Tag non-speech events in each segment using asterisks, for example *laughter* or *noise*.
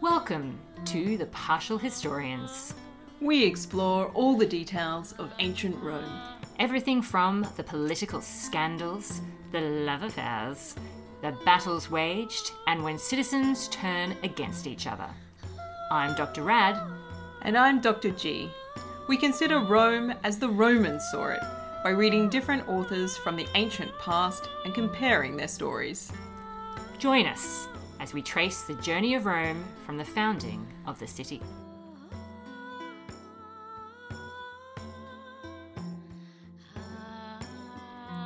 Welcome to the Partial Historians. We explore all the details of ancient Rome. Everything from the political scandals, the love affairs, the battles waged, and when citizens turn against each other. I'm Dr. Rad. And I'm Dr. G. We consider Rome as the Romans saw it by reading different authors from the ancient past and comparing their stories. Join us as we trace the journey of Rome from the founding of the city.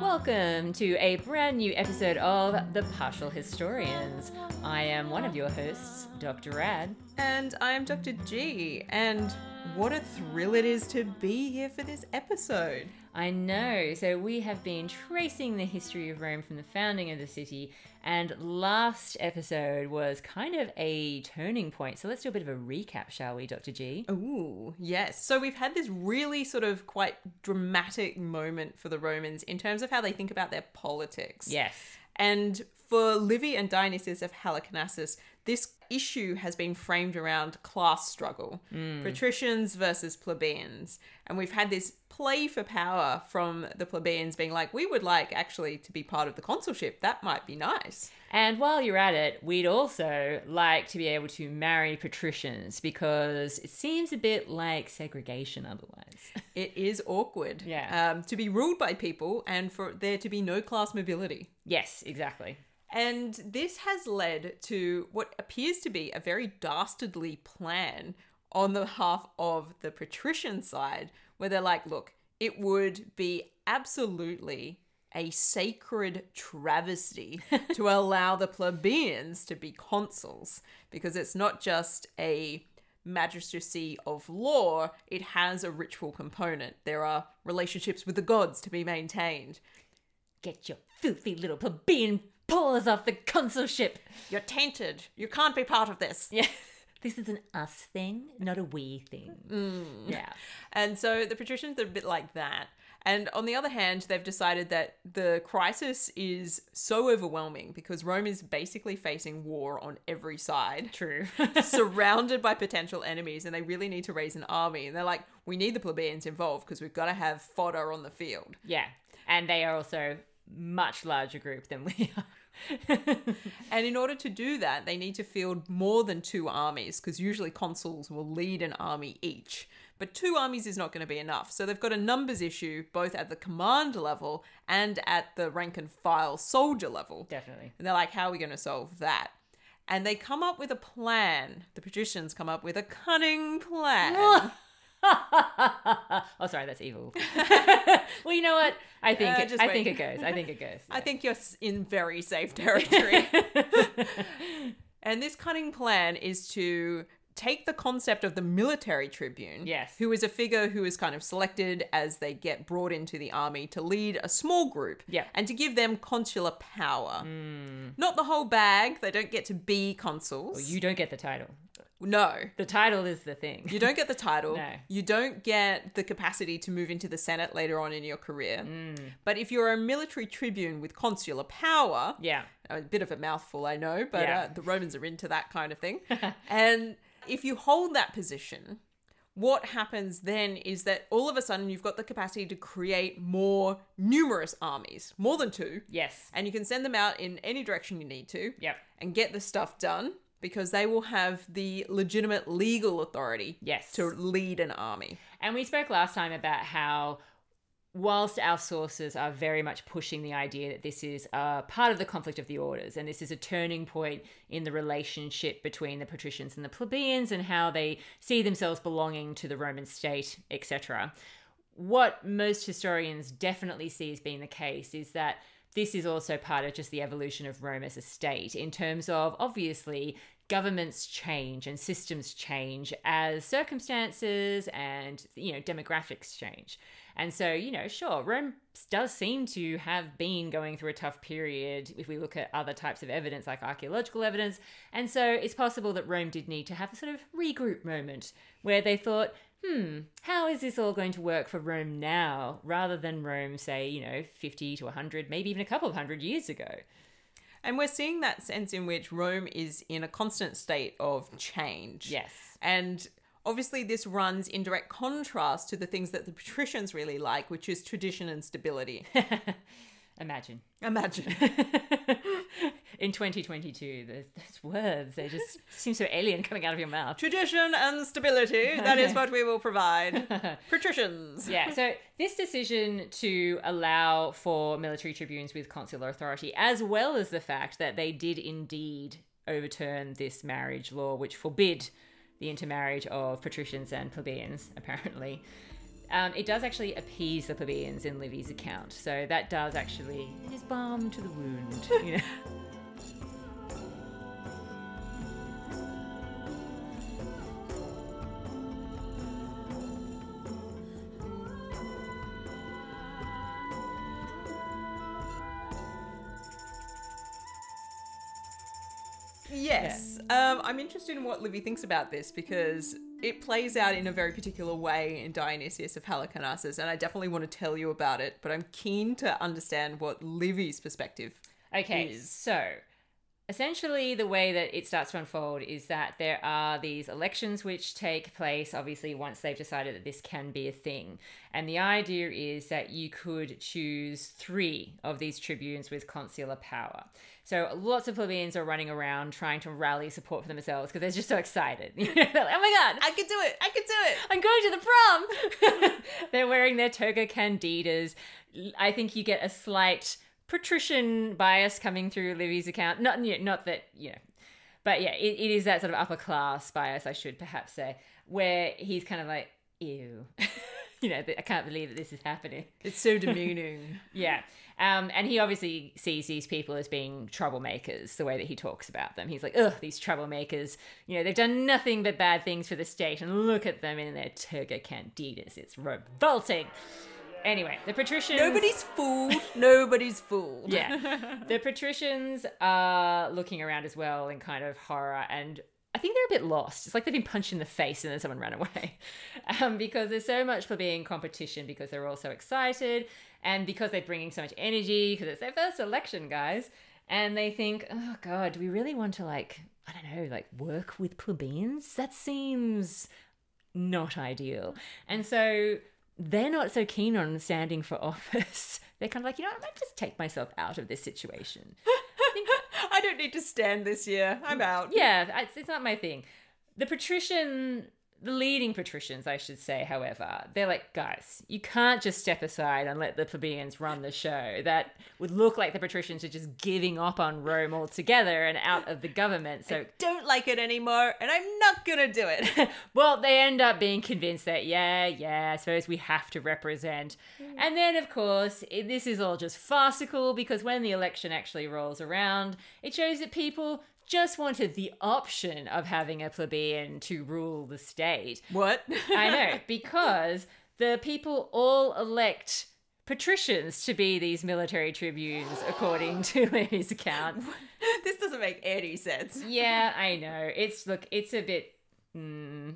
Welcome to a brand new episode of The Partial Historians. I am one of your hosts, Dr. Rad. And I am Dr. G. And what a thrill it is to be here for this episode. I know. So we have been tracing the history of Rome from the founding of the city, and last episode was kind of a turning point. So let's do a bit of a recap, shall we, Dr. G? Ooh, yes. So we've had this really sort of quite dramatic moment for the Romans in terms of how they think about their politics. Yes. And for Livy and Dionysius of Halicarnassus, this issue has been framed around class struggle patricians versus plebeians. And we've had this play for power from the plebeians being like, we would like actually to be part of the consulship. That might be nice. And while you're at it, we'd also like to be able to marry patricians because it seems a bit like segregation otherwise. *laughs* It is awkward Yeah. um, to be ruled by people and for there to be no class mobility. yes, exactly. And this has led to what appears to be a very dastardly plan on the half of the patrician side, where they're like, look, it would be absolutely a sacred travesty *laughs* to allow the plebeians to be consuls, because it's not just a magistracy of law, it has a ritual component. There are relationships with the gods to be maintained. Get your filthy little plebeian paws off the consulship. You're tainted. You can't be part of this. Yeah. *laughs* This is an us thing, not a we thing. Mm. Yeah. *laughs* And so the patricians are a bit like that. And on the other hand, they've decided that the crisis is so overwhelming because Rome is basically facing war on every side, True. *laughs* surrounded by potential enemies, and they really need to raise an army. And they're like, we need the plebeians involved because we've got to have fodder on the field. yeah. And they are also much larger group than we are. *laughs* And in order to do that, they need to field more than two armies because usually consuls will lead an army each. But two armies is not going to be enough. So they've got a numbers issue both at the command level and at the rank and file soldier level. Definitely. And they're like, how are we going to solve that? And they come up with a plan. The patricians come up with a cunning plan. *laughs* *laughs* oh, sorry, that's evil. *laughs* well, you know what? I think Uh, it, just I wait. think it goes. I think it goes. *laughs* I think you're in very safe territory. and this cunning plan is to take the concept of the military tribune, Yes. who is a figure who is kind of selected as they get brought into the army to lead a small group, Yeah. and to give them consular power. Not the whole bag; they don't get to be consuls. you don't get the title. No, The title is the thing. you don't get the title. *laughs* No. You don't get the capacity to move into the Senate later on in your career. Mm. But if you're a military tribune with consular power, yeah. a bit of a mouthful, I know, but Yeah. uh, the Romans are into that kind of thing. *laughs* and if you hold that position, what happens then is that all of a sudden you've got the capacity to create more numerous armies, more than two, Yes. and you can send them out in any direction you need to Yep. and get the stuff done because they will have the legitimate legal authority Yes. to lead an army. And we spoke last time about how, whilst our sources are very much pushing the idea that this is a part of the conflict of the orders and this is a turning point in the relationship between the patricians and the plebeians and how they see themselves belonging to the Roman state, etc. What most historians definitely see as being the case is that this is also part of just the evolution of Rome as a state in terms of obviously governments change and systems change as circumstances and you know demographics change. And so, you know, sure, Rome does seem to have been going through a tough period if we look at other types of evidence like archaeological evidence. And so it's possible that Rome did need to have a sort of regroup moment where they thought, hmm, how is this all going to work for Rome now rather than Rome, say, you know, 50 to 100, maybe even a couple of hundred years ago? And we're seeing that sense in which Rome is in a constant state of change. Yes. And obviously, this runs in direct contrast to the things that the patricians really like, which is tradition and stability. *laughs* Imagine. Imagine. *laughs* In 2022, those, those words, they just *laughs* seem so alien coming out of your mouth. tradition and stability, that is *laughs* what we will provide. Patricians. Yeah, so this decision to allow for military tribunes with consular authority, as well as the fact that they did indeed overturn this marriage law, which forbid the intermarriage of patricians and plebeians, apparently. Um, it does actually appease the plebeians in Livy's account, so that does actually it is balm to the wound, you know. *laughs* interested in what Livy thinks about this because it plays out in a very particular way in Dionysius of Halicarnassus, and I definitely want to tell you about it, but I'm keen to understand what Livy's perspective Okay, is. so essentially the way that it starts to unfold is that there are these elections which take place obviously once they've decided that this can be a thing. And the idea is that you could choose three of these tribunes with consular power. So lots of plebeians are running around trying to rally support for themselves because they're just so excited. *laughs* They're like, oh my god, I can do it! I can do it! I'm going to the prom. *laughs* They're wearing their toga candidas. I think you get a slight patrician bias coming through Livy's account. Not not that you know, but yeah, it, it is that sort of upper class bias. I should perhaps say, where he's kind of like, ew. *laughs* You know, I can't believe that this is happening. It's so *laughs* demeaning. Yeah. Um, and he obviously sees these people as being troublemakers, the way that he talks about them. He's like, ugh, these troublemakers, you know, they've done nothing but bad things for the state, and look at them in their toga candidas. It's revolting. Anyway, the patricians. Nobody's fooled. Nobody's fooled. Yeah. *laughs* the patricians are looking around as well in kind of horror and I think they're a bit lost. It's like they've been punched in the face and then someone ran away. *laughs* Um, because there's so much for being competition because they're all so excited and because they're bringing so much energy because it's their first election, guys. And they think, oh God, do we really want to like, I don't know, like work with plebeians? That seems not ideal. And so they're not so keen on standing for *laughs* office. They're kind of like, you know, I might just take myself out of this situation. I *laughs* don't need to stand this year. I'm mm, out. Yeah, it's, it's not my thing. The patrician, the leading patricians, I should say, however, they're like, guys, you can't just step aside and let the plebeians run the show. That would look like the patricians are just giving up on Rome altogether and out of the government. So Don't like it anymore, and I'm not gonna do it. *laughs* well, they end up being convinced that, yeah, yeah, I suppose we have to represent. Hmm. And then, of course, it, this is all just farcical because when the election actually rolls around, it shows that people just wanted the option of having a plebeian to rule the state. what? I know, *laughs* because the people all elect patricians to be these military tribunes, according to *laughs* Livy's account. *laughs* this doesn't make any sense. Yeah, I know. It's look, it's a bit. Mm.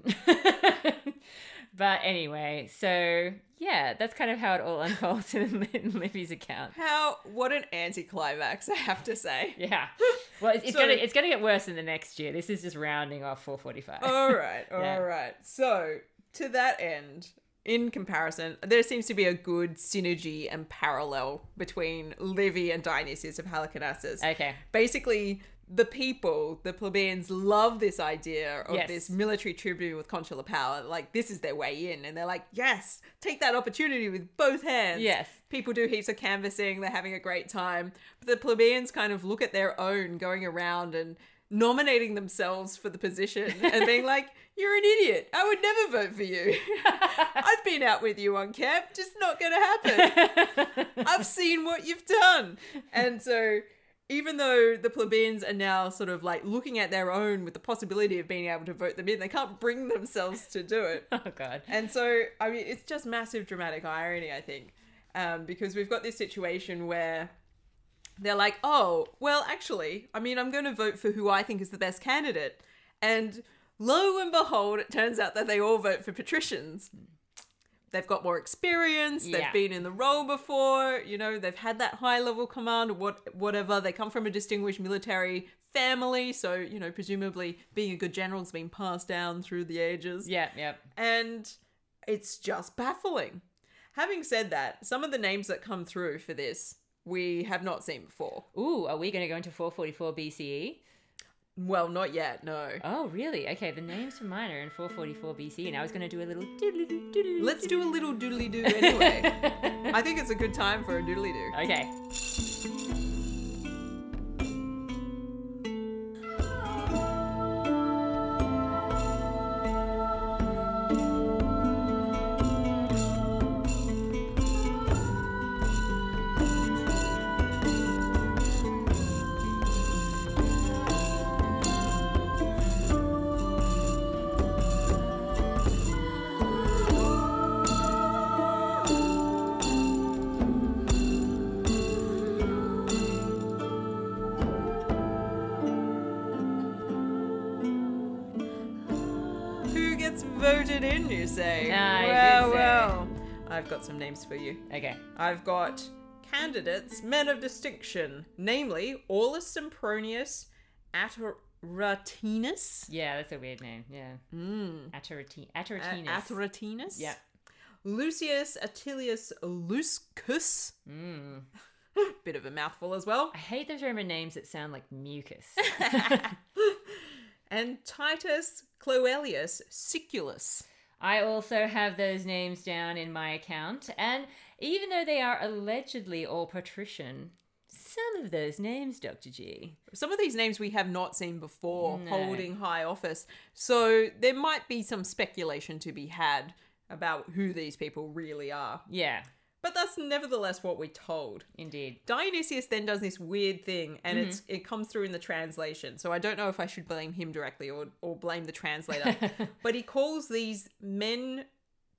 But anyway, so yeah, that's kind of how it all *laughs* unfolds in, in Livy's account. How? What an anticlimax! I have to say. *laughs* Yeah. Well, it's, it's So- gonna it's gonna get worse in the next year. This is just rounding off 445. All right, *laughs* all right. Yeah. So to that end, in comparison, there seems to be a good synergy and parallel between Livy and Dionysius of Halicarnassus. Okay. Basically, the people, the plebeians, love this idea of Yes. this military tribune with consular power. Like this is their way in, and they're like, "Yes, take that opportunity with both hands." Yes. people do heaps of canvassing; they're having a great time. But the plebeians kind of look at their own going around and nominating themselves for the position and being like, "You're an idiot. I would never vote for you. *laughs* I've been out with you on camp. Just not going to happen. I've seen what you've done." And so even though the plebeians are now sort of like looking at their own with the possibility of being able to vote them in, they can't bring themselves to do it. *laughs* Oh god. And so, I mean, it's just massive dramatic irony, I think, um, because we've got this situation where they're like, oh, well, actually, I mean, I'm going to vote for who I think is the best candidate. And lo and behold, it turns out that they all vote for patricians. they've got more experience. They've Yeah. been in the role before. You know, they've had that high level command or what whatever. They come from a distinguished military family, so you know, presumably being a good general has been passed down through the ages. Yeah, yeah. and it's just baffling. Having said that, some of the names that come through for this we have not seen before. Ooh, are we going to go into 444 BCE? Well, not yet, no. Oh, really? Okay, the names for mine are in 444 BCE, and I was going to do a little doodly doo doodly. Let's do a little doodly doo anyway. *laughs* I think it's a good time for a doodly doo. Okay. Names for you. Okay. I've got candidates, men of distinction, namely Aulus Sempronius Ataratinus. Yeah, that's a weird name. Yeah. Mm. Atarati- A-. Ataratinus? Yeah. Lucius Attilius Luscus. Mm. *laughs* Bit of a mouthful as well. I hate those Roman names that sound like mucus. *laughs* And Titus Cloelius Siculus. I also have those names down in my account, and even though they are allegedly all patrician, some of those names, Dr. G. Some of these names we have not seen before No. holding high office. So there might be some speculation to be had about who these people really are. Yeah, But that's nevertheless what we're told. indeed. Dionysius then does this weird thing and it's mm-hmm. it comes through in the translation. So I don't know if I should blame him directly or or blame the translator. *laughs* but he calls these men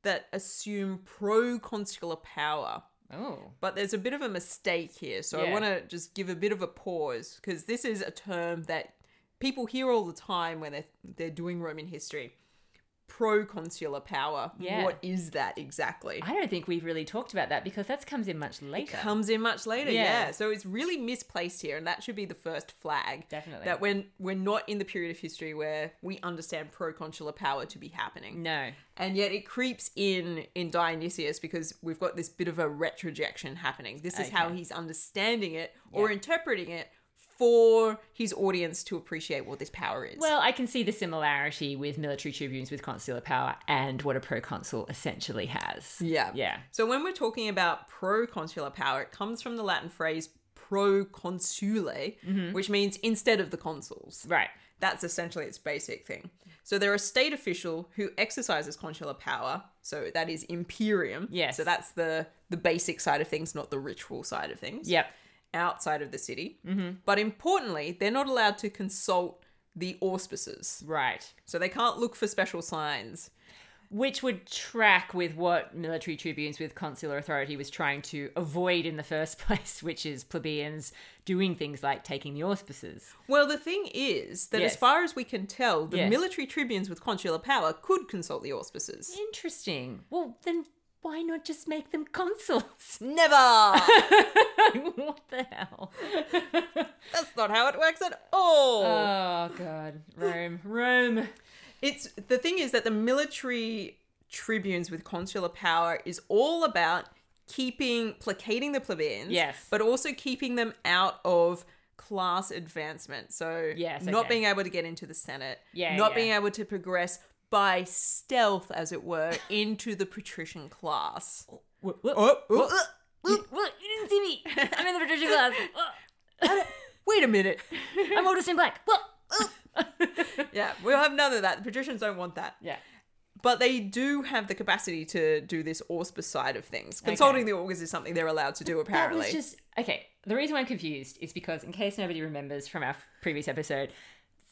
that assume pro-consular power. Oh, But there's a bit of a mistake here. So I want to just give a bit of a pause because this is a term that people hear all the time when they're, they're doing Roman history. Pro-consular power. Yeah. What is that exactly? I don't think we've really talked about that because that comes in much later. comes in much later. Yeah. Yeah. So it's really misplaced here, and that should be the first flag. Definitely. That when we're not in the period of history where we understand proconsular power to be happening, no. and yet it creeps in in Dionysius because we've got this bit of a retrojection happening. This is how he's understanding it or Yeah. interpreting it for his audience to appreciate what this power is. Well, I can see the similarity with military tribunes with consular power and what a proconsul essentially has. yeah. Yeah. So when we're talking about proconsular power, it comes from the Latin phrase proconsule, Mm-hmm. which means instead of the consuls. Right. That's essentially its basic thing. So they're a state official who exercises consular power. So that is imperium. Yes. So that's the the basic side of things, not the ritual side of things. Yep. Outside of the city. Mm-hmm. But importantly, they're not allowed to consult the auspices. Right. So they can't look for special signs. Which would track with what military tribunes with consular authority was trying to avoid in the first *laughs* place, which is plebeians doing things like taking the auspices. Well, the thing is that as far as we can tell, the Yes. military tribunes with consular power could consult the auspices. Interesting. Well, then why not just make them consuls? *laughs* Never! *laughs* what the hell? *laughs* That's not how it works at all. oh god, Rome, Rome. It's the thing is that the military tribunes with consular power is all about keeping placating the plebeians, Yes. but also keeping them out of class advancement. So Yes, not being able to get into the Senate, Yeah, not yeah. being able to progress by stealth, as it were, into the patrician class. What? What? Oh, oh, What? what? You didn't see me. I'm in the patrician *laughs* class. What? wait a minute. I'm Otis in black. What? yeah, we'll have none of that. The patricians don't want that. yeah. But they do have the capacity to do this auspice side of things. Consulting the augurs is something they're allowed to do, apparently. That was just okay. The reason why I'm confused is because, in case nobody remembers from our previous episode,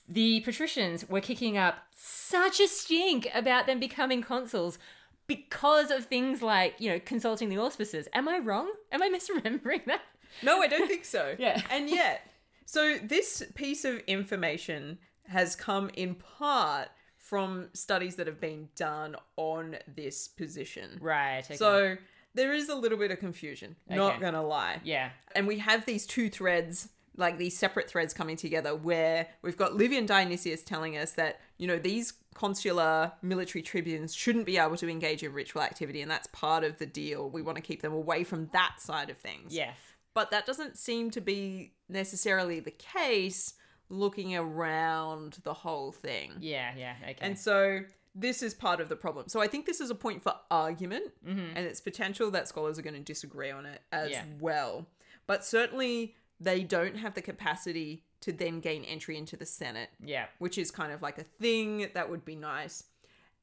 the patricians were kicking up such a stink about them becoming consuls because of things like you know consulting the auspices. Am I wrong? Am I *laughs* misremembering that? No, I don't think so. *laughs* Yeah. And yet, so this piece of information has come in part from studies that have been done on this position. Right. Okay. So there is a little bit of confusion, not gonna lie. yeah. And we have these two threads, like these separate threads coming together, where we've got Livy and Dionysius telling us that, you know, these consular military tribunes shouldn't be able to engage in ritual activity, and that's part of the deal. We want to keep them away from that side of things. Yes. But that doesn't seem to be necessarily the case looking around the whole thing. Yeah. Yeah. Okay. And so this is part of the problem. So I think this is a point for argument, mm-hmm. and it's potential that scholars are going to disagree on it as Yeah. well. But certainly they don't have the capacity to then gain entry into the Senate, yeah. which is kind of like a thing that would be nice.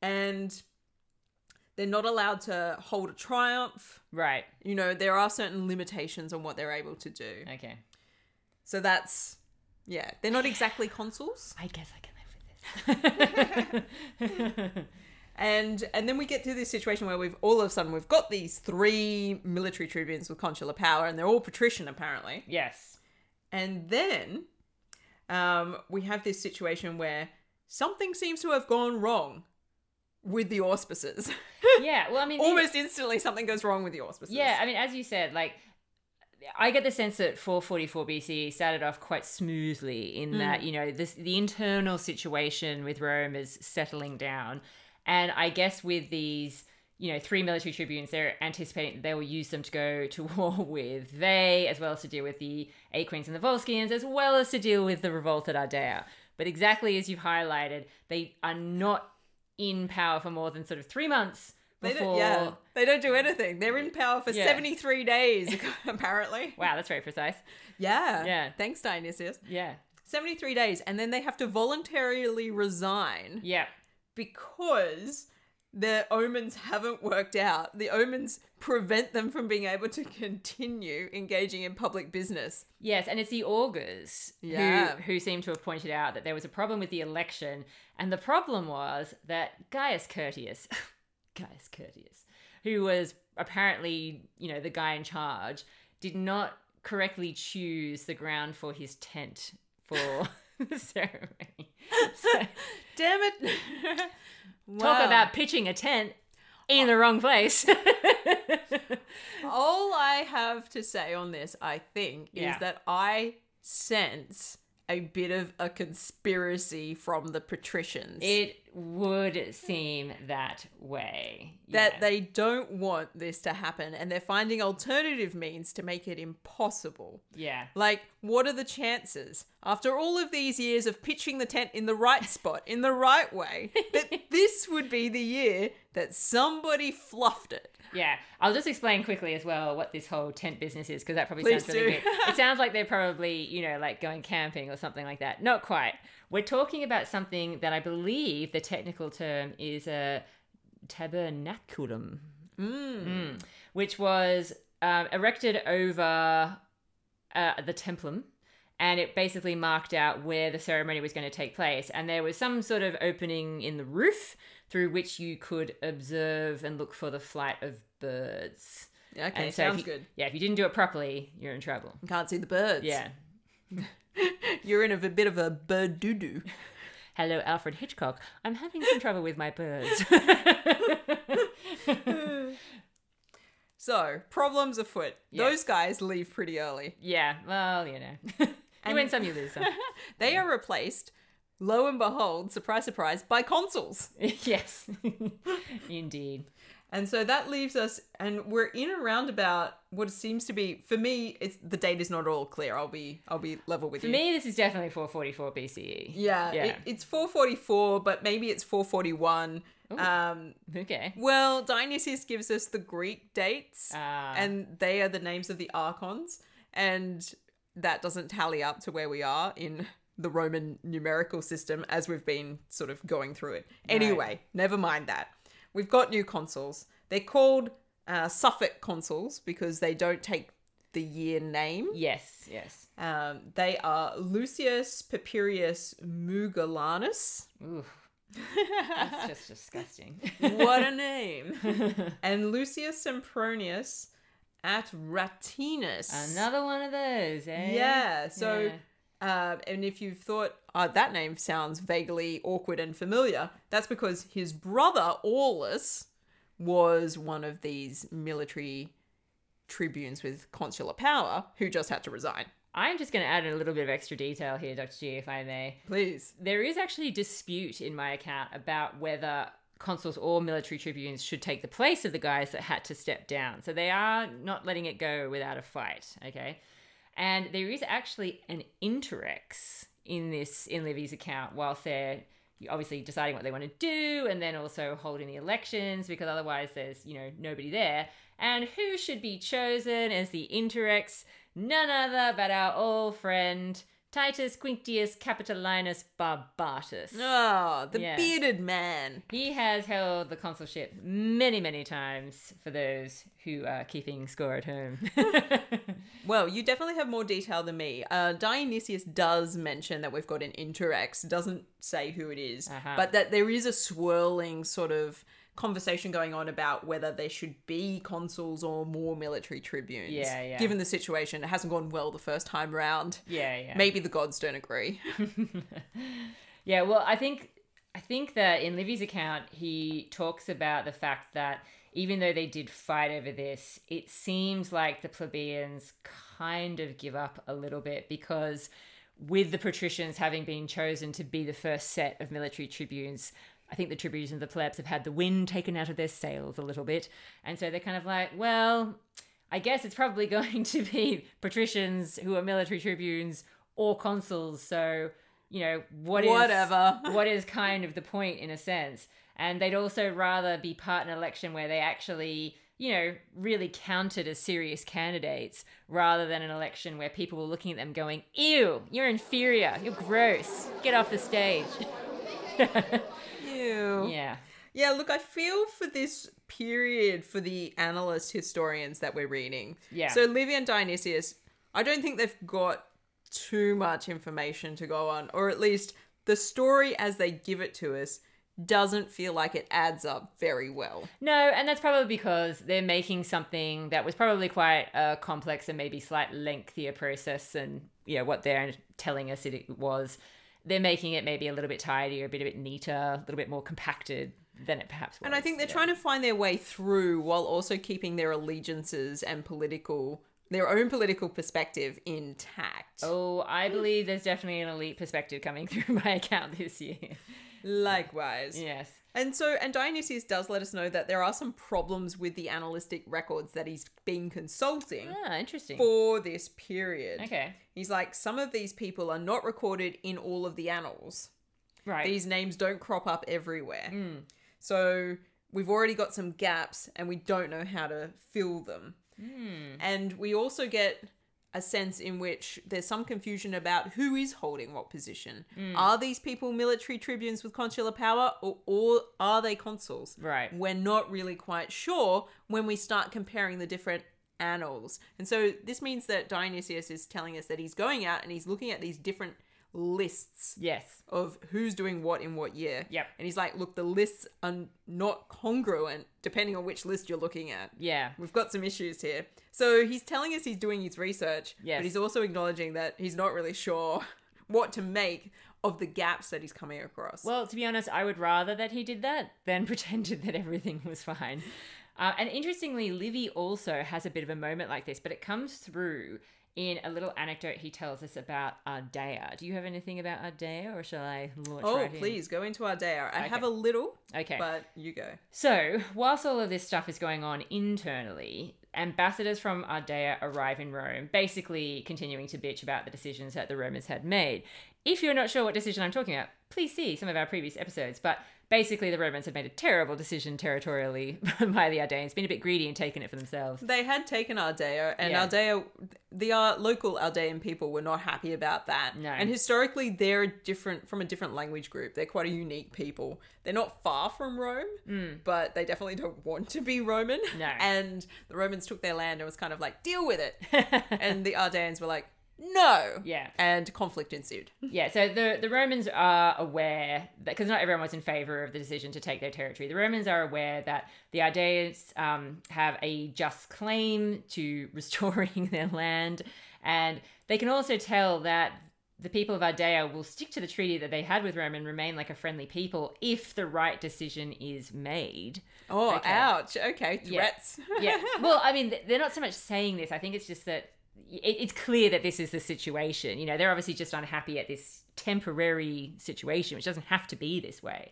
And they're not allowed to hold a triumph. Right. You know, there are certain limitations on what they're able to do. Okay. So that's, yeah, they're not exactly consuls. I guess I can live with this. *laughs* And and then we get to this situation where we've all of a sudden we've got these three military tribunes with consular power, and they're all patrician apparently. yes. And then um, we have this situation where something seems to have gone wrong with the auspices. *laughs* Yeah. Well, I mean, Almost instantly, something goes wrong with the auspices. Yeah, I mean, as you said, like I get the sense that 444 BCE started off quite smoothly in that you know this the internal situation with Rome is settling down, and I guess with these you know three military tribunes, they're anticipating that they will use them to go to *laughs* war with Veii, as well as to deal with the Aequians and the Volscians, as well as to deal with the revolt at Ardea. But exactly as you've highlighted, they are not in power for more than sort of three months. They Before... don't, yeah, they don't do anything. They're in power for Yeah. 73 days, *laughs* apparently. Wow, that's very precise. Yeah. Yeah. Thanks, Dionysius. Yeah. 73 days, and then they have to voluntarily resign Yeah. Because the omens haven't worked out. The omens prevent them from being able to continue engaging in public business. Yes, and it's the augurs Yeah. who who seem to have pointed out that there was a problem with the election, and the problem was that Gaius Curtius, *laughs* Gaius Curtius, who was apparently you know the guy in charge, did not correctly choose the ground for his tent for *laughs* the ceremony. *laughs* So, Damn it. *laughs* talk about pitching a tent in the wrong place. *laughs* All I have to say on this, I think, Yeah. is that I sense a bit of a conspiracy from the patricians. it would seem that way. that yeah. they don't want this to happen and they're finding alternative means to make it impossible. yeah. Like, what are the chances, after all of these years of pitching the tent in the right spot, in the right way, *laughs* that this would be the year that somebody fluffed it? Yeah, I'll just explain quickly as well what this whole tent business is because that probably Please sounds really do. weird. It *laughs* sounds like they're probably, you know, like going camping or something like that. Not quite. We're talking about something that I believe the technical term is a tabernaculum, Mm. which was um, erected over uh, the templum. And it basically marked out where the ceremony was going to take place. And there was some sort of opening in the roof through which you could observe and look for the flight of birds. Okay, and so sounds you- good. Yeah, if you didn't do it properly, you're in trouble. You Can't see the birds. Yeah. *laughs* You're in a bit of a bird doo doo. *laughs* Hello, Alfred Hitchcock. I'm having some trouble with my birds. *laughs* So, problems afoot. Those guys leave pretty early. yeah, well, you know. you win some, you lose some. They are replaced, lo and behold, surprise, surprise, by consuls. *laughs* yes. *laughs* Indeed. And so that leaves us, and we're in a roundabout. what seems to be, for me, it's the date is not all clear. I'll be, I'll be level with For you. For me, this is definitely 444 BCE. yeah, Yeah. It, it's 444, but maybe it's 441. Um, Okay. well, Dionysius gives us the Greek dates, Ah. and they are the names of the archons, and that doesn't tally up to where we are in the Roman numerical system as we've been sort of going through it. Anyway, never mind that. We've got new consuls. They're called uh, suffect consuls because they don't take the year name. Yes, yes. Um, they are Lucius Papirius Mugellanus. Ooh. That's *laughs* just disgusting. What a name! *laughs* and Lucius Sempronius Atratinus. Another one of those, eh? Yeah, so Yeah. Uh, and if you've thought uh, that name sounds vaguely awkward and familiar, that's because his brother Aulus was one of these military tribunes with consular power who just had to resign. I'm just going to add in a little bit of extra detail here, Dr. G, if I may. Please. There is actually dispute in my account about whether consuls or military tribunes should take the place of the guys that had to step down. So they are not letting it go without a fight, okay? And there is actually an interrex in this in Livy's account whilst they're obviously deciding what they want to do and then also holding the elections because otherwise there's, you know, nobody there. And who should be chosen as the interrex? None other but our old friend Titus Quinctius Capitolinus Barbatus. Oh, the Yeah. bearded man. He has held the consulship many, many times for those who are keeping score at home. *laughs* Well, you definitely have more detail than me. Uh, Dionysius does mention that we've got an interrex, doesn't say who it is, Uh-huh. but that there is a swirling sort of conversation going on about whether there should be consuls or more military tribunes. Yeah, yeah. Given the situation, it hasn't gone well the first time round. yeah, yeah. Maybe the gods don't agree. *laughs* *laughs* Yeah, well, I think I think that in Livy's account he talks about the fact that even though they did fight over this, it seems like the plebeians kind of give up a little bit because with the patricians having been chosen to be the first set of military tribunes, I think the tribunes and the plebs have had the wind taken out of their sails a little bit. And so they're kind of like, well, I guess it's probably *laughs* going to be patricians who are military tribunes or consuls. So, you know, what is Whatever. what is kind of the point in a sense. And they'd also rather be part in an election where they actually, you know, really counted as serious candidates rather than an election where people were looking at them going, ew, you're inferior, you're gross, get off the stage. *laughs* Ew. yeah. Yeah, look, I feel for this period for the annalist historians that we're reading. Yeah. So Livy and Dionysius, I don't think they've got too much information to go on, or at least the story as they give it to us doesn't feel like it adds up very well. No, and that's probably because they're making something that was probably quite a complex and maybe slight lengthier process than you know what they're telling us it was. They're making it maybe a little bit tidier, a bit a bit neater, a little bit more compacted than it perhaps was. And I think they're Yeah. trying to find their way through while also keeping their allegiances and political their own political perspective intact. Oh, I believe there's definitely an elite perspective coming *laughs* through my account this year. Likewise. yes. And so, and Dionysius does let us know that there are some problems with the analytic records that he's been consulting Ah, interesting. for this period. Okay. He's like, some of these people are not recorded in all of the annals. Right. These names don't crop up everywhere. Mm. So, we've already got some gaps and we don't know how to fill them. Hmm. And we also get a sense in which there's some confusion about who is holding what position. Hmm. Are these people military tribunes with consular power or, or are they consuls? Right. We're not really quite sure when we start comparing the different annals. And so this means that Dionysius is telling us that he's going out and he's looking at these different lists Yes. of who's doing what in what year. Yep. And he's like, look, the lists are not congruent depending on which list you're looking at. Yeah. We've got some issues here. So he's telling us he's doing his research, Yes. but he's also acknowledging that he's not really sure *laughs* what to make of the gaps that he's coming across. Well, to be honest, I would rather that he did that than *laughs* pretended that everything was fine. Uh, and interestingly, Livy also has a bit of a moment like this, but it comes through in a little anecdote he tells us about Ardea. Do you have anything about Ardea, or shall I launch oh, right in? please go into Ardea. I Okay. have a little, Okay. but you go. So, whilst all of this stuff is going on internally, ambassadors from Ardea arrive in Rome, basically continuing to bitch about the decisions that the Romans had made. If you're not sure what decision I'm talking about, please see some of our previous episodes. But basically, the Romans had made a terrible decision territorially *laughs* by the Ardeans, been a bit greedy and taken it for themselves. They had taken Ardea, and Yeah. Ardea, the uh, local Ardean people were not happy about that. No. And historically, they're different from a different language group. They're quite a unique people. They're not far from Rome, but they definitely don't want to be Roman. Mm. No. *laughs* And the Romans took their land and was kind of like, deal with it. *laughs* and the Ardeans were like, no. Yeah. And conflict ensued. *laughs* Yeah, so the, the Romans are aware that because not everyone was in favor of the decision to take their territory. The Romans are aware that the Ardeans um, have a just claim to *laughs* restoring their land, and they can also tell that the people of Ardea will stick to the treaty that they had with Rome and remain like a friendly people if the right decision is made. Oh, Okay. ouch. Okay, Yeah. threats. *laughs* Yeah. well, I mean, they're not so much saying this. I think it's just that it's clear that this is the situation. You know, they're obviously just unhappy at this temporary situation, which doesn't have to be this way.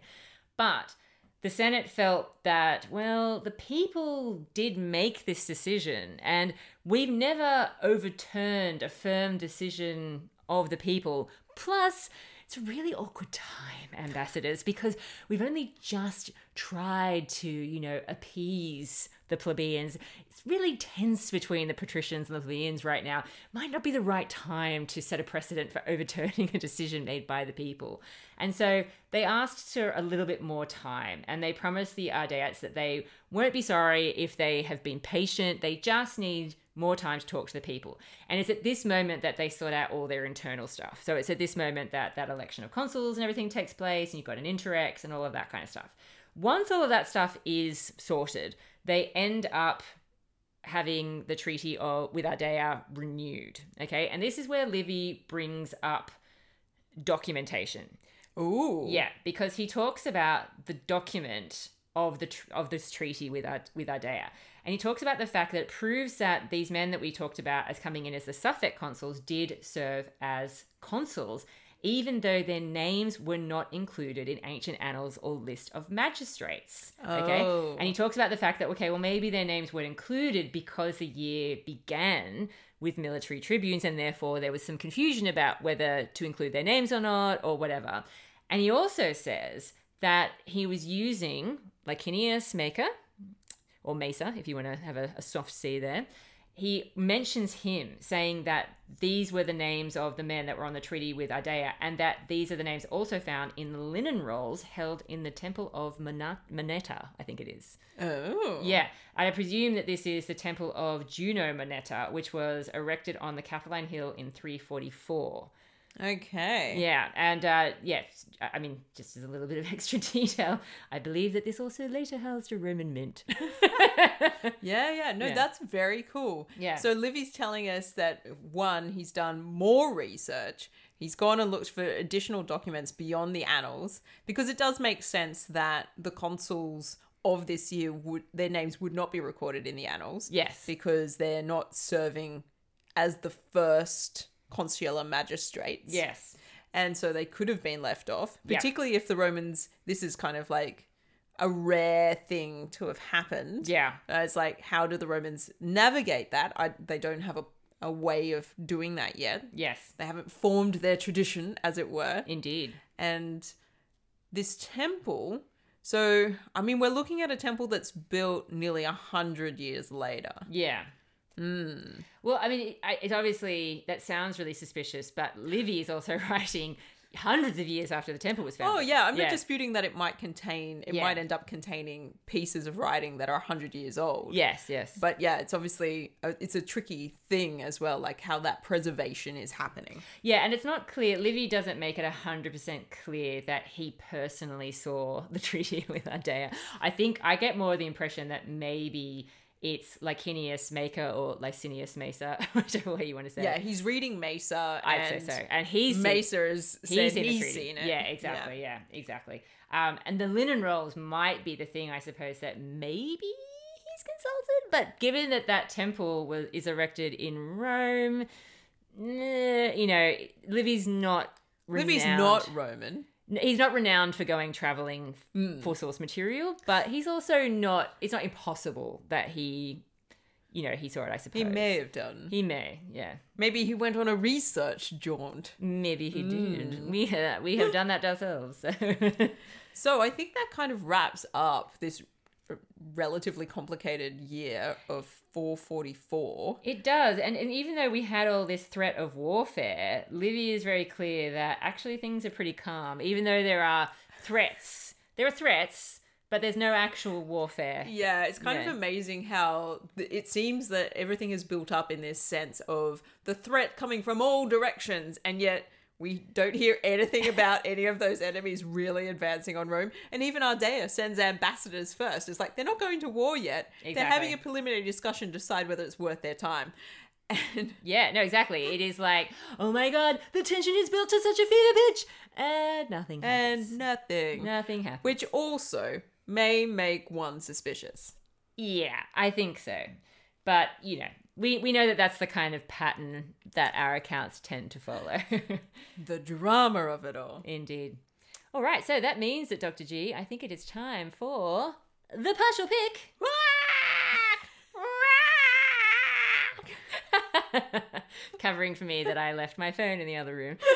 But the Senate felt that, well, the people did make this decision, and we've never overturned a firm decision of the people. Plus, it's a really awkward time, ambassadors, because we've only just tried to, you know, appease the plebeians. It's really tense between the patricians and the plebeians right now. Might not be the right time to set a precedent for *laughs* overturning a decision made by the people. And so they asked for a little bit more time, and they promised the Ardeats that they won't be sorry if they have been patient. They just need more time to talk to the people. And it's at this moment that they sort out all their internal stuff. So it's at this moment that that election of consuls and everything takes place, and you've got an interrex and all of that kind of stuff. Once all of that stuff is sorted, they end up having the treaty of, with Ardea renewed. Okay, and this is where Livy brings up documentation. Ooh. Yeah, because he talks about the document of the tr- of this treaty with Ar- with Ardea, and he talks about the fact that it proves that these men that we talked about as coming in as the suffect consuls did serve as consuls, even though their names were not included in ancient annals or list of magistrates. Okay, Oh. and he talks about the fact that okay, well maybe their names weren't included because the year began with military tribunes, and therefore there was some confusion about whether to include their names or not, or whatever. And he also says that he was using Licinius Macer, or Mesa, if you want to have a, a soft C there. He mentions him saying that these were the names of the men that were on the treaty with Ardea, and that these are the names also found in the linen rolls held in the temple of Moneta, I think it is. Oh. Yeah, I presume that this is the temple of Juno Moneta, which was erected on the Capitoline Hill in 344. Okay. Yeah, and uh, yeah, I I mean, just as a little bit of *laughs* extra detail, I believe that this also later housed a Roman mint. *laughs* *laughs* Yeah, yeah. No, Yeah. that's very cool. Yeah. So Livy's telling us that one, he's done more research. He's gone and looked for additional documents beyond the annals because it does make sense that the consuls of this year would their names would not be recorded in the annals. yes. Because they're not serving as the first consular magistrates. Yes. And so they could have been left off, particularly if the Romans this is kind of like a rare thing to have happened. Yeah. Uh, it's like, how do the Romans navigate that? I, they don't have a, a way of doing that yet. Yes. They haven't formed their tradition, as it were. Indeed. And this temple, so, I mean, we're looking at a temple that's built nearly a hundred years later. Yeah. Mm. Well, I mean, it, it obviously that sounds really suspicious, but Livy is also *laughs* writing hundreds of years after the temple was founded. Oh, yeah, I'm not disputing that it might contain, it Yeah. might end up containing pieces of writing that are hundred years old. Yes. Yes. But yeah, it's obviously, a, it's a tricky thing as well, like how that preservation is happening. Yeah, and it's not clear. Livy doesn't make it 100% clear that he personally saw the *laughs* treaty with Ardea. I think I get more the impression that maybe it's Licinius Macer or Licinius Mesa, *laughs* whichever way you want to say Yeah, it. he's reading Mesa. I'd and say so. And he's Mesa has he's the he's seen it. Yeah, exactly. Yeah, exactly. Um, and the linen rolls might be the thing, I suppose, that maybe he's consulted. But given that that temple was is erected in Rome, you know, Livy's not. Livy's not Roman. He's not renowned for going traveling for source material, but he's also not. It's not impossible that he, you know, he saw it. I suppose He may have done. He may. Yeah. Maybe he went on a research jaunt. Maybe he did. We uh, we have done that ourselves. So. *laughs* So I think that kind of wraps up this relatively complicated year of 444. It does, and, and even though we had all this threat of warfare, Livy is very clear that actually things are pretty calm. Even though there are threats, there are threats, but there's no actual warfare. Yeah, it's kind Yeah. of amazing how it seems that everything is built up in this sense of the threat coming from all directions, and yet we don't hear anything about any of those enemies really advancing on Rome. And even Ardea sends ambassadors first. It's like they're not going to war yet. They're having a preliminary discussion to decide whether it's worth their time. And *laughs* Yeah, no, exactly. It is like, oh my god, the tension is built to such a fever pitch, and nothing happens. and nothing. nothing happens. Which also may make one suspicious. Yeah, I think so. But, you know, we, we know that that's the kind of pattern that our accounts tend to follow. *laughs* The drama of it all. Indeed. All right, so that means that Dr. G, I think it is time for the partial pick. *laughs* Covering for me that I left my phone in the other room. *laughs*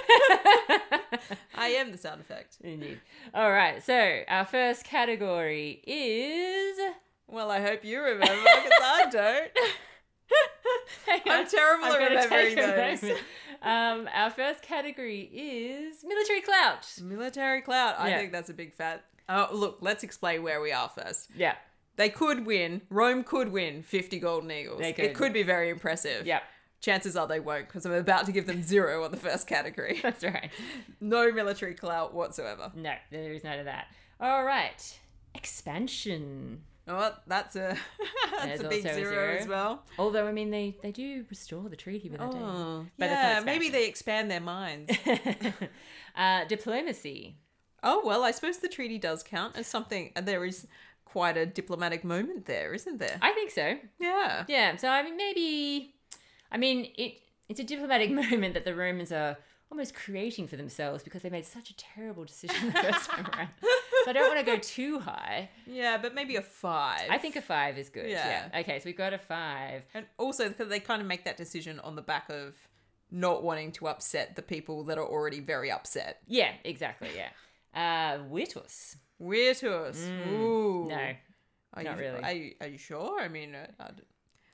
I am the sound effect. Indeed. All right, so our first category is. Well, I hope you remember because I don't. I'm terrible I'm at remembering those. Um, our first category is military clout. Military clout. I Yeah. think that's a big fat. Oh, look, let's explain where we are first. Yeah, They could win. Rome could win 50 golden eagles. They It could. could be very impressive. yeah, Chances are they won't because I'm about to give them zero on the first category. *laughs* that's right. no military clout whatsoever. No, there is none of that. All right, expansion. Oh, that's a *laughs* that's a big zero, zero. as well. Although I mean, they they do restore the treaty that Oh, But that's not yeah. Maybe they expand their minds. *laughs* uh, diplomacy. oh well, I suppose the treaty does count as something. and There is quite a diplomatic moment there, isn't there? I think so. yeah. Yeah. So I mean, maybe. I mean, it it's a diplomatic *laughs* moment that the Romans are almost creating for themselves because they made such a terrible decision the first time around. So I don't want to go too high. Yeah, but maybe a five. I think a five is good. Yeah. Yeah. Okay, so we've got a five. and also because they kind of make that decision on the back of not wanting to upset the people that are already very upset. Yeah, exactly. Yeah. *laughs* Uh. Virtus. Ooh. Mm, No. Are not you, really. Are you, are you sure? I mean, uh, I,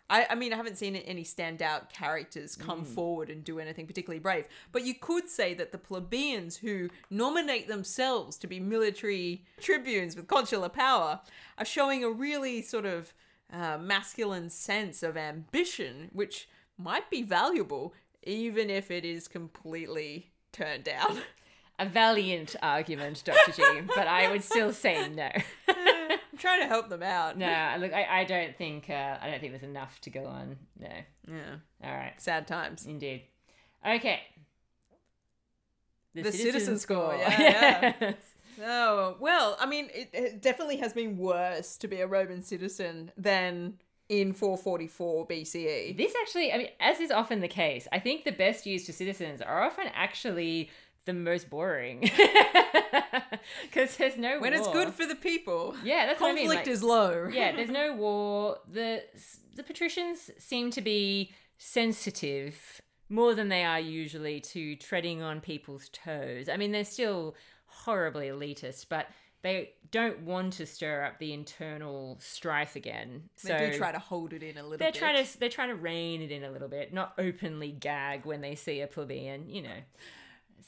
I, I mean, I haven't seen any standout characters come Mm. forward and do anything particularly brave. But you could say that the plebeians who nominate themselves to be military tribunes with consular power are showing a really sort of uh, masculine sense of ambition, which might be valuable, even if it is completely turned down. A valiant argument, Dr. G, but I would still say no. *laughs* I'm trying to help them out. no, look, I, I don't think uh, I don't think there's enough to go on. No. Yeah. All right. Sad times. Indeed. Okay. The citizen score, *laughs* yeah, Yes. Oh, well, I mean, it, it definitely has been worse to be a Roman citizen than in 444 BCE. This actually, I mean, as is often the case, I think the best use for citizens are often actually the most boring *laughs* because there's no When it's good for the people, Yeah, that's what I mean. conflict like- is low. yeah, there's *laughs* no war. The the patricians seem to be sensitive more than they are usually to treading on people's toes. I mean, they're still horribly elitist, but they don't want to stir up the internal strife again. So They do try to hold it in a little they're bit. trying to they're trying to rein it in a little bit, not openly gag when they see a plebeian, you know.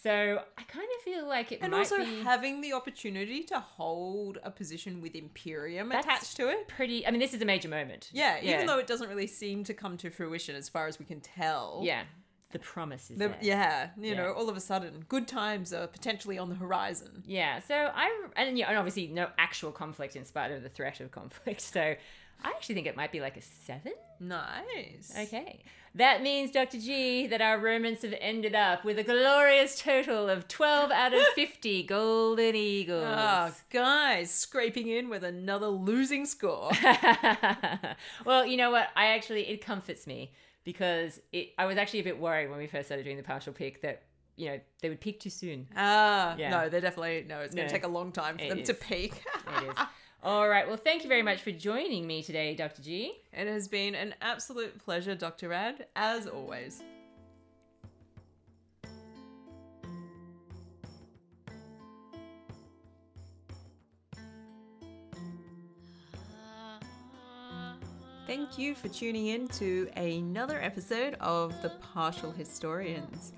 So I kind of feel like it and also be having the opportunity to hold a position with Imperium That's attached to it. pretty. I mean, this is a major moment. Yeah, even though it doesn't really seem to come to fruition as far as we can tell. yeah, the promise is The, there. yeah, you Yeah. know, all of a sudden, good times are potentially on the horizon. Yeah, so I and yeah, and obviously no actual conflict in spite of the threat of conflict. *laughs* So I actually think it might be like a seven. Nice. Okay, that means Dr. G that our Romans have ended up with a glorious total of twelve out of *laughs* fifty golden eagles. Ah, guys, scraping in with another losing score. *laughs* well, you know what? I actually it comforts me because it. I was actually a bit worried when we first started doing the partial pick that you know they would peak too soon. Ah, Yeah. no, they're definitely no. It's going No. to take a long time for them to peak. It is. *laughs* All right. Well, thank you very much for joining me today, Dr. G. it has been an absolute pleasure, Dr. Rad, as always. Thank you for tuning in to another episode of The Partial Historians.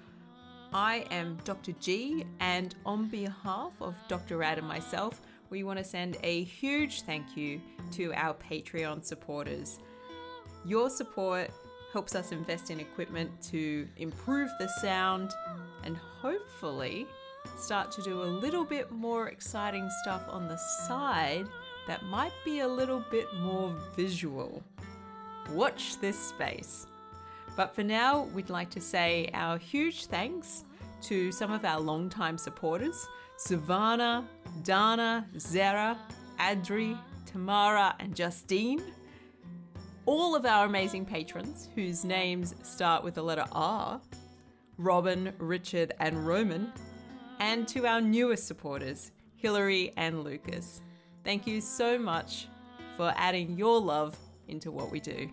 I am Dr. G, and on behalf of Dr. Rad and myself, we want to send a huge thank you to our Patreon supporters. Your support helps us invest in equipment to improve the sound and hopefully start to do a little bit more exciting stuff on the side that might be a little bit more visual. Watch this space. But for now, we'd like to say our huge thanks to some of our longtime supporters Savannah, Dana, Zara, Adri, Tamara, and Justine. All of our amazing patrons whose names start with the letter R Robin, Richard, and Roman. And to our newest supporters, Hillary and Lucas. Thank you so much for adding your love into what we do.